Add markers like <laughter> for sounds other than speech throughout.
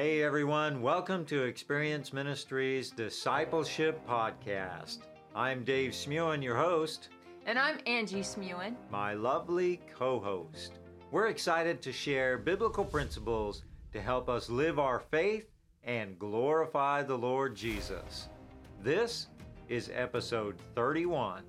Hey everyone, welcome to Experience Ministries Discipleship Podcast. I'm Dave Smewen, your host. And I'm Angie Smewen, my lovely co host. We're excited to share biblical principles to help us live our faith and glorify the Lord Jesus. This is episode 31.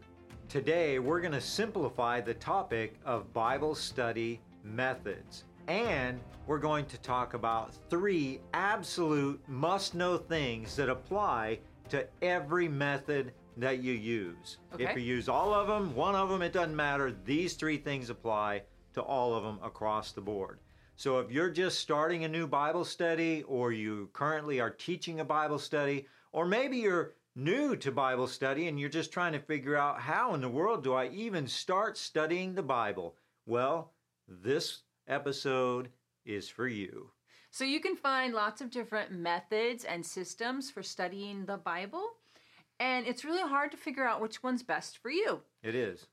Today, we're going to simplify the topic of Bible study methods. And we're going to talk about three absolute must know things that apply to every method that you use. Okay. If you use all of them, one of them, it doesn't matter. These three things apply to all of them across the board. So if you're just starting a new Bible study, or you currently are teaching a Bible study, or maybe you're new to Bible study and you're just trying to figure out how in the world do I even start studying the Bible, well, this episode is for you. So you can find lots of different methods and systems for studying the Bible, and it's really hard to figure out which one's best for you. It is.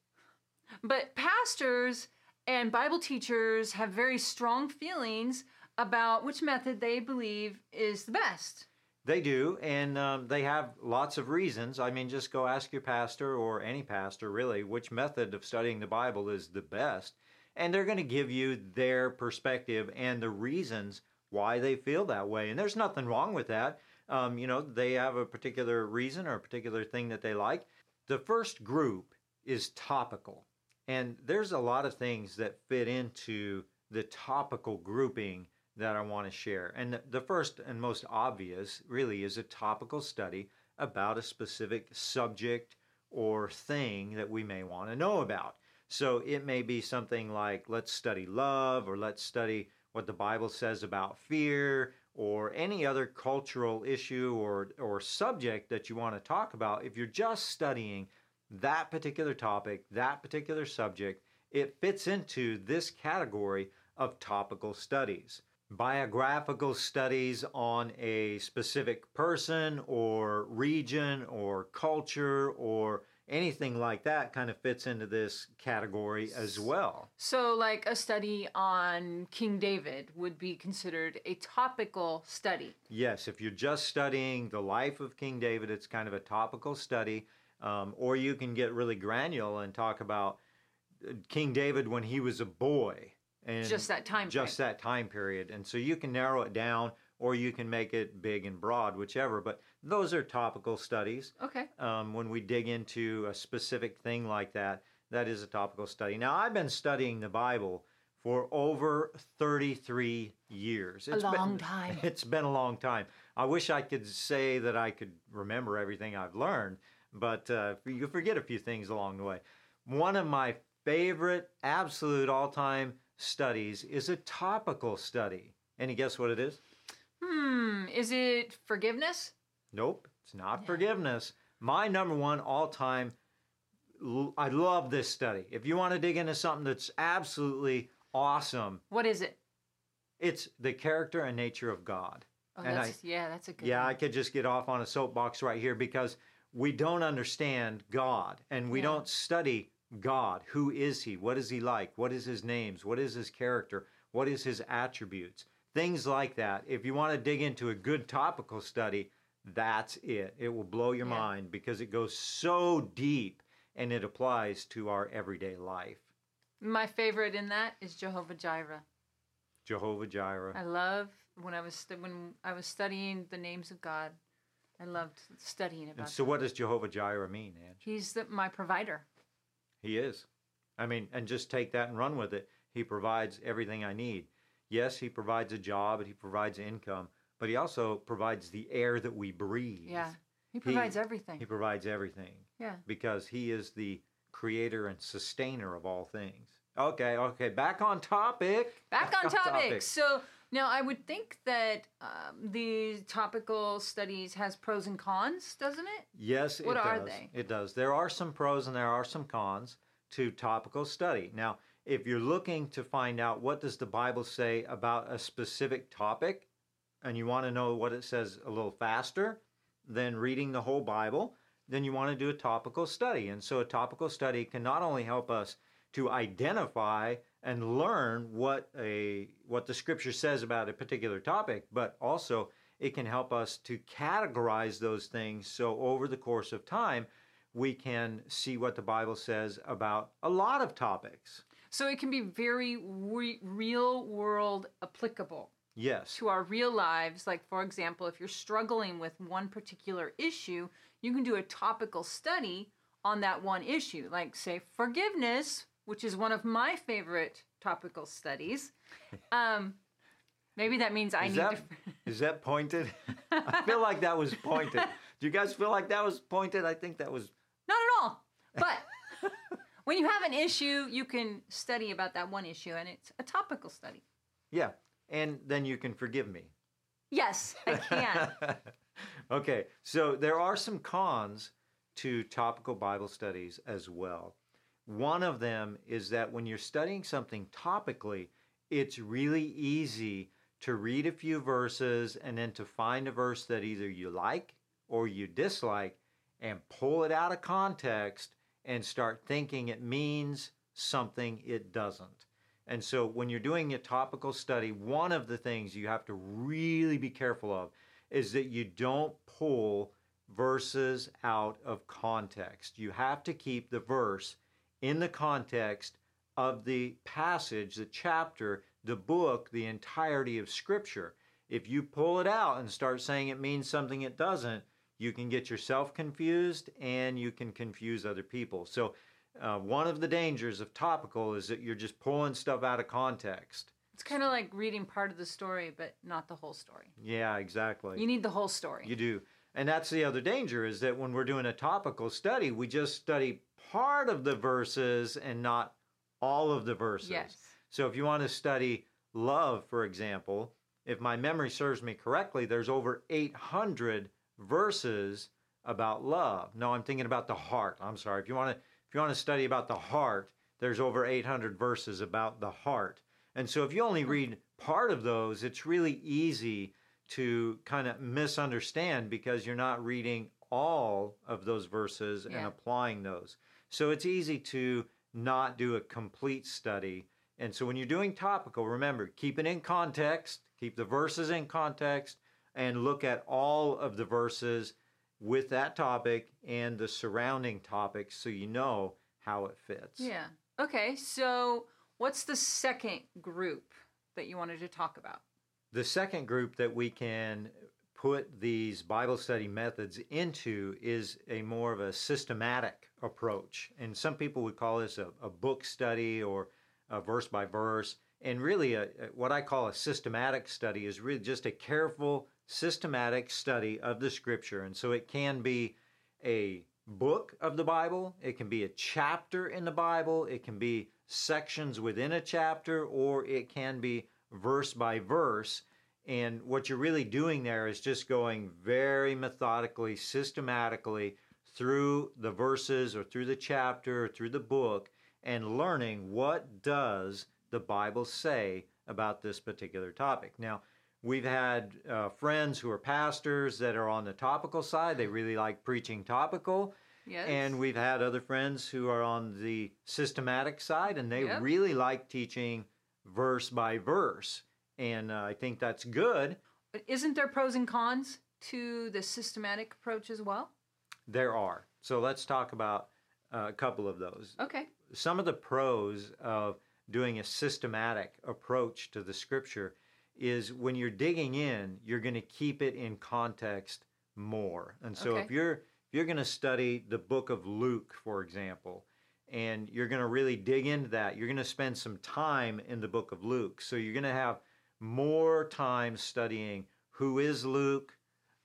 But pastors and Bible teachers have very strong feelings about which method they believe is the best. They do, and um, they have lots of reasons. I mean, just go ask your pastor or any pastor, really, which method of studying the Bible is the best and they're going to give you their perspective and the reasons why they feel that way. And there's nothing wrong with that. Um, you know, they have a particular reason or a particular thing that they like. The first group is topical. And there's a lot of things that fit into the topical grouping that I want to share. And the first and most obvious really is a topical study about a specific subject or thing that we may want to know about. So it may be something like, let's study love, or let's study what the Bible says about fear, or any other cultural issue or, or subject that you want to talk about. If you're just studying that particular topic, that particular subject, it fits into this category of topical studies. Biographical studies on a specific person or region or culture or anything like that kind of fits into this category as well. So, like a study on King David would be considered a topical study. Yes, if you're just studying the life of King David, it's kind of a topical study. Um, or you can get really granular and talk about uh, King David when he was a boy. And just that time just frame. that time period and so you can narrow it down or you can make it big and broad, whichever. But those are topical studies. Okay. Um, when we dig into a specific thing like that, that is a topical study. Now, I've been studying the Bible for over 33 years. It's a long been, time. <laughs> It's been a long time. I wish I could say that I could remember everything I've learned, but uh, you forget a few things along the way. One of my favorite, absolute all time studies is a topical study. Any guess what it is? Hmm, is it forgiveness? Nope, it's not yeah. forgiveness. My number one all time, I love this study. If you want to dig into something that's absolutely awesome, what is it? It's the character and nature of God. Oh, and that's, I, yeah, that's a good Yeah, one. I could just get off on a soapbox right here because we don't understand God and we yeah. don't study God. Who is He? What is He like? What is His names? What is His character? What is His attributes? Things like that. If you want to dig into a good topical study, that's it. It will blow your yeah. mind because it goes so deep and it applies to our everyday life. My favorite in that is Jehovah Jireh. Jehovah Jireh. I love when I was when I was studying the names of God. I loved studying about. And so, them. what does Jehovah Jireh mean, Ange? He's the, my provider. He is. I mean, and just take that and run with it. He provides everything I need. Yes, he provides a job and he provides income, but he also provides the air that we breathe. Yeah. He provides he, everything. He provides everything. Yeah. Because he is the creator and sustainer of all things. Okay, okay, back on topic. Back, back on, <laughs> topic. topic. So now I would think that um, the topical studies has pros and cons, doesn't it? Yes, what it are does. they? It does. There are some pros and there are some cons to topical study. Now, if you're looking to find out what does the Bible say about a specific topic and you want to know what it says a little faster than reading the whole Bible, then you want to do a topical study. And so a topical study can not only help us to identify and learn what a what the scripture says about a particular topic, but also it can help us to categorize those things so over the course of time we can see what the Bible says about a lot of topics. So it can be very re- real world applicable Yes. to our real lives. Like, for example, if you're struggling with one particular issue, you can do a topical study on that one issue. Like, say, forgiveness, which is one of my favorite topical studies. <laughs> Um, maybe that means I Is need that, to. <laughs> is that pointed? I feel like that was pointed. Do you guys feel like that was pointed? I think that was Not at all. But when you have an issue, you can study about that one issue, and it's a topical study. yeah. And then you can forgive me. Yes, I can. <laughs> okay, so there are some cons to topical Bible studies as well. One of them is that when you're studying something topically, it's really easy to read a few verses and then to find a verse that either you like or you dislike and pull it out of context and start thinking it means something it doesn't. And so when you're doing a topical study, one of the things you have to really be careful of is that you don't pull verses out of context. You have to keep the verse in the context of the passage, the chapter, the book, the entirety of Scripture. If you pull it out and start saying it means something it doesn't, you can get yourself confused and you can confuse other people. So, uh, one of the dangers of topical is that you're just pulling stuff out of context. It's kind of like reading part of the story, but not the whole story. Yeah, exactly. You need the whole story. You do. And that's the other danger is that when we're doing a topical study, we just study part of the verses and not all of the verses. Yes. So if you want to study love, for example, if my memory serves me correctly, there's over 800 verses about love. No, I'm thinking about the heart. I'm sorry. If you want to if you want to study about the heart, there's over 800 verses about the heart. And so if you only read part of those, it's really easy to kind of misunderstand because you're not reading all of those verses and applying those. So it's easy to not do a complete study. And so when you're doing topical, remember, keep it in context, keep the verses in context, and look at all of the verses with that topic and the surrounding topics so you know how it fits. Yeah. Okay, so what's the second group that you wanted to talk about? The second group that we can put these Bible study methods into is a more of a systematic approach. And some people would call this a, a book study or a verse by verse. And really, a, a- what I call a systematic study is really just a careful, systematic study of the scripture. And so it can be a book of the Bible, it can be a chapter in the Bible, it can be sections within a chapter, or it can be verse by verse. And what you're really doing there is just going very methodically, systematically through the verses or through the chapter or through the book and learning what does the Bible say about this particular topic. Now, we've had uh, friends who are pastors that are on the topical side. They really like preaching topical. Yes. And we've had other friends who are on the systematic side, and they Yep. really like teaching verse by verse. And uh, I think that's good. But isn't there pros and cons to the systematic approach as well? There are. So let's talk about uh, a couple of those. Okay. Some of the pros of doing a systematic approach to the scripture is when you're digging in, you're going to keep it in context more. And so if you're if you're going to study the book of Luke, for example, and you're going to really dig into that, you're going to spend some time in the book of Luke. So you're going to have more time studying who is Luke,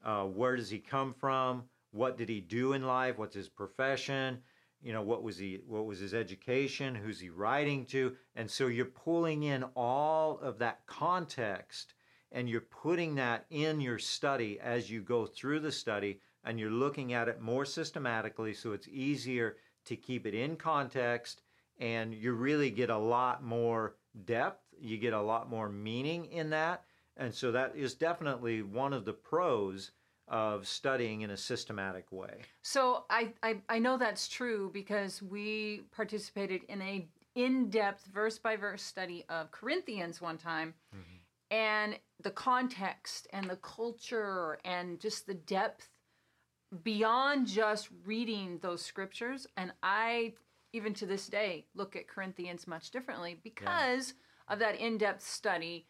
uh, where does he come from, what did he do in life, what's his profession, you know what was he what was his education who's he writing to? And so you're pulling in all of that context and you're putting that in your study as you go through the study and you're looking at it more systematically so it's easier to keep it in context and you really get a lot more depth. You get a lot more meaning in that. And so that is definitely one of the pros of studying in a systematic way. So I, I I know that's true because we participated in a in-depth verse by verse study of Corinthians one time. Mm-hmm. And the context and the culture and just the depth beyond just reading those scriptures. And I even to this day look at Corinthians much differently because of that in-depth study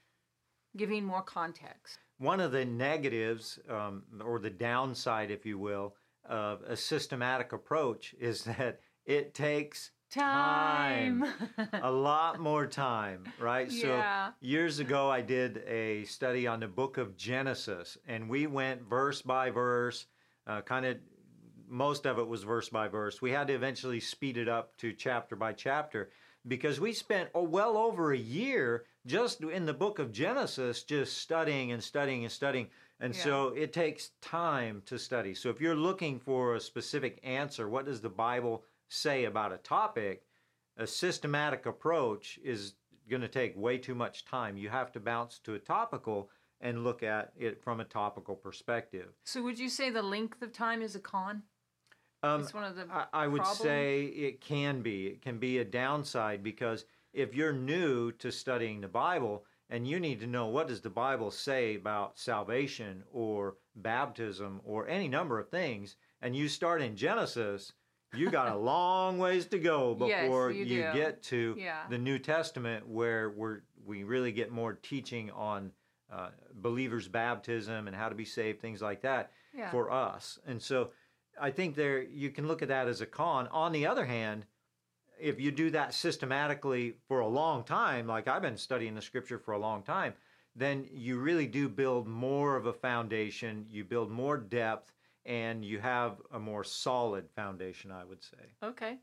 giving more context. One of the negatives, um, or the downside, if you will, of a systematic approach is <laughs> that it takes Time. a lot more time, <laughs> right? Yeah. So years ago, I did a study on the book of Genesis, and we went verse by verse, uh, kind of most of it was verse by verse. We had to eventually speed it up to chapter by chapter because we spent oh, well over a year just in the book of Genesis, just studying and studying and studying. And Yeah. so it takes time to study. So if you're looking for a specific answer, what does the Bible say about a topic? A systematic approach is going to take way too much time. You have to bounce to a topical and look at it from a topical perspective. So would you say the length of time is a con? Um, it's one of the I, I would problems? say it can be. It can be a downside because if you're new to studying the Bible and you need to know what does the Bible say about salvation or baptism or any number of things, and you start in Genesis, you got a <laughs> long ways to go Yes, before you you get to Yeah. the New Testament where we're we really get more teaching on uh, believers' baptism and how to be saved, things like that Yeah. for us. And so I think there you can look at that as a con. On the other hand, if you do that systematically for a long time, like I've been studying the scripture for a long time, then you really do build more of a foundation, you build more depth, and you have a more solid foundation, I would say. Okay.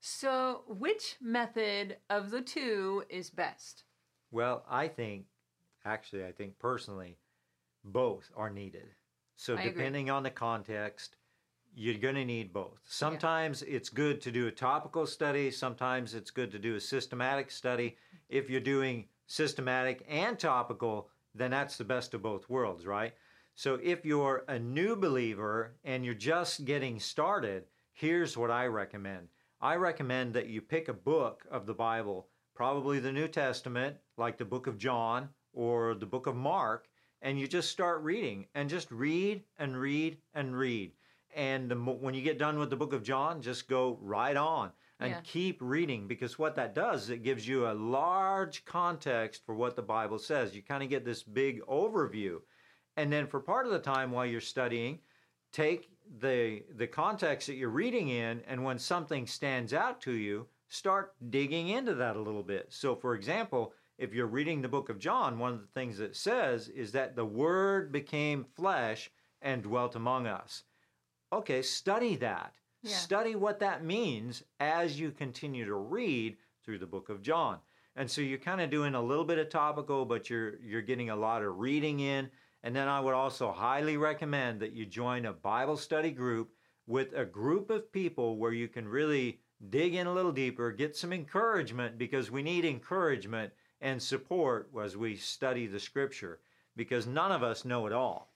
So which method of the two is best? Well, I think, actually, I think personally, both are needed. So, I agree. depending on the context, you're going to need both. Sometimes it's good to do a topical study, sometimes it's good to do a systematic study. If you're doing systematic and topical, then that's the best of both worlds, right? So, if you're a new believer and you're just getting started, here's what I recommend. I recommend that you pick a book of the Bible, probably the New Testament, like the book of John or the book of Mark, and you just start reading and just read and read and read. And the, when you get done with the book of John, just go right on and Yeah. keep reading because what that does is it gives you a large context for what the Bible says. You kind of get this big overview. And then for part of the time while you're studying, take the the context that you're reading in and when something stands out to you, start digging into that a little bit. So for example, if you're reading the book of John, one of the things it says is that the word became flesh and dwelt among us. Okay, study that. Yeah. Study what that means as you continue to read through the book of John. And so you're kind of doing a little bit of topical, but you're you're getting a lot of reading in. And then I would also highly recommend that you join a Bible study group with a group of people where you can really dig in a little deeper, get some encouragement because we need encouragement and support as we study the scripture because none of us know it all.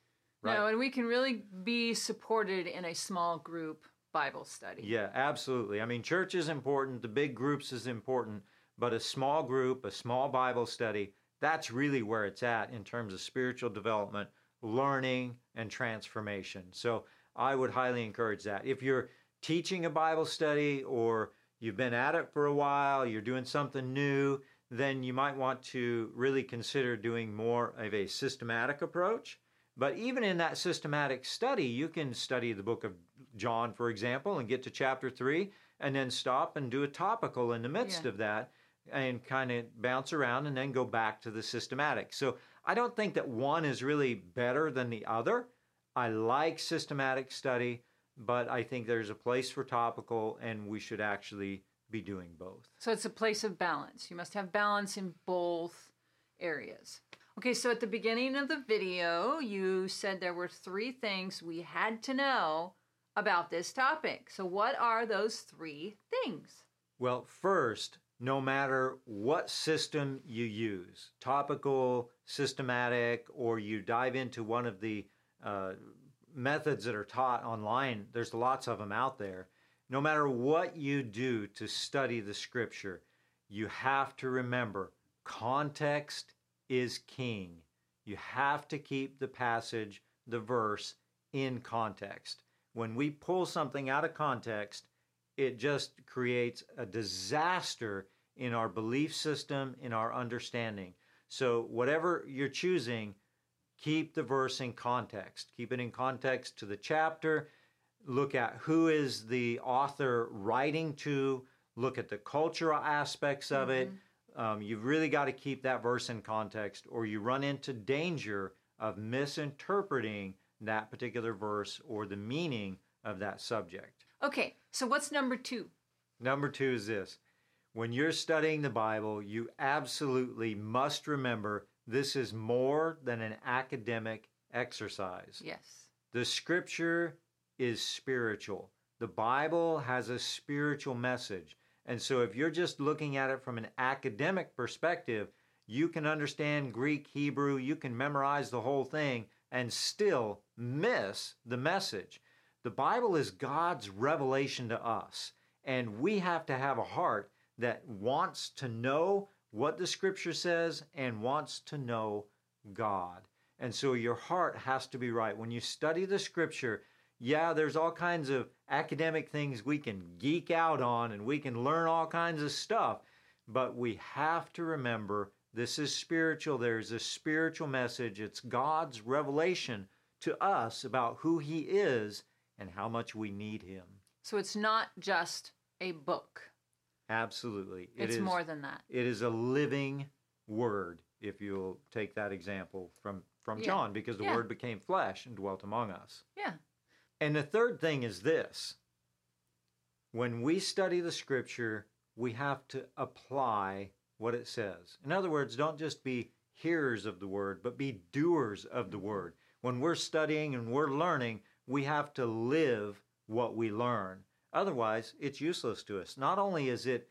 Right? No, and we can really be supported in a small group Bible study. Yeah, absolutely. I mean, church is important, the big groups is important, but a small group, a small Bible study, that's really where it's at in terms of spiritual development, learning, and transformation. So I would highly encourage that. If you're teaching a Bible study or you've been at it for a while, you're doing something new, then you might want to really consider doing more of a systematic approach. But even in that systematic study, you can study the book of John, for example, and get to chapter three, and then stop and do a topical in the midst Yeah. of that and kind of bounce around and then go back to the systematic. So I don't think that one is really better than the other. I like systematic study, but I think there's a place for topical, and we should actually be doing both. So it's a place of balance. You must have balance in both areas. Okay, so at the beginning of the video, you said there were three things we had to know about this topic. So, what are those three things? Well, first, no matter what system you use, topical, systematic, or you dive into one of the uh, methods that are taught online, there's lots of them out there. No matter what you do to study the scripture, you have to remember context is king. You have to keep the passage, the verse, in context. When we pull something out of context, it just creates a disaster in our belief system, in our understanding. So, whatever you're choosing, keep the verse in context. Keep it in context to the chapter. Look at who is the author writing to. Look at the cultural aspects of mm-hmm. it. Um, you've really got to keep that verse in context, or you run into danger of misinterpreting that particular verse or the meaning of that subject. Okay, so what's number two? Number two is this when you're studying the Bible, you absolutely must remember this is more than an academic exercise. Yes. The scripture is spiritual. The Bible has a spiritual message. And so if you're just looking at it from an academic perspective, you can understand Greek, Hebrew, you can memorize the whole thing and still miss the message. The Bible is God's revelation to us, and we have to have a heart that wants to know what the scripture says and wants to know God. And so your heart has to be right. When you study the scripture, yeah, there's all kinds of academic things we can geek out on and we can learn all kinds of stuff, but we have to remember this is spiritual. There's a spiritual message. It's God's revelation to us about who He is and how much we need Him. So it's not just a book. Absolutely. It it's is, more than that. It is a living word, if you'll take that example from, from yeah. John, because the yeah. word became flesh and dwelt among us. Yeah. And the third thing is this when we study the scripture, we have to apply what it says. In other words, don't just be hearers of the word, but be doers of the word. When we're studying and we're learning, we have to live what we learn. Otherwise, it's useless to us. Not only is it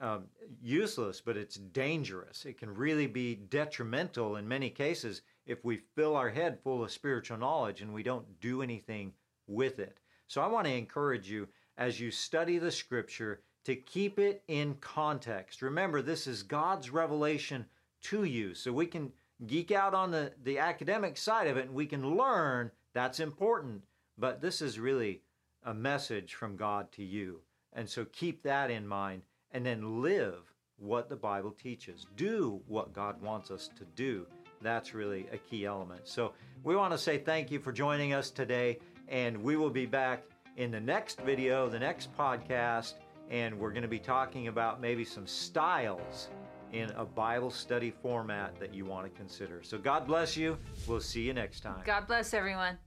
um, useless, but it's dangerous. It can really be detrimental in many cases if we fill our head full of spiritual knowledge and we don't do anything with it. So I want to encourage you as you study the scripture to keep it in context. Remember, this is God's revelation to you. So we can geek out on the, the academic side of it and we can learn that's important. But this is really a message from God to you. And so keep that in mind and then live what the Bible teaches. Do what God wants us to do. That's really a key element. So we want to say thank you for joining us today, and we will be back in the next video, the next podcast, and we're going to be talking about maybe some styles in a Bible study format that you want to consider. So God bless you. We'll see you next time. God bless everyone.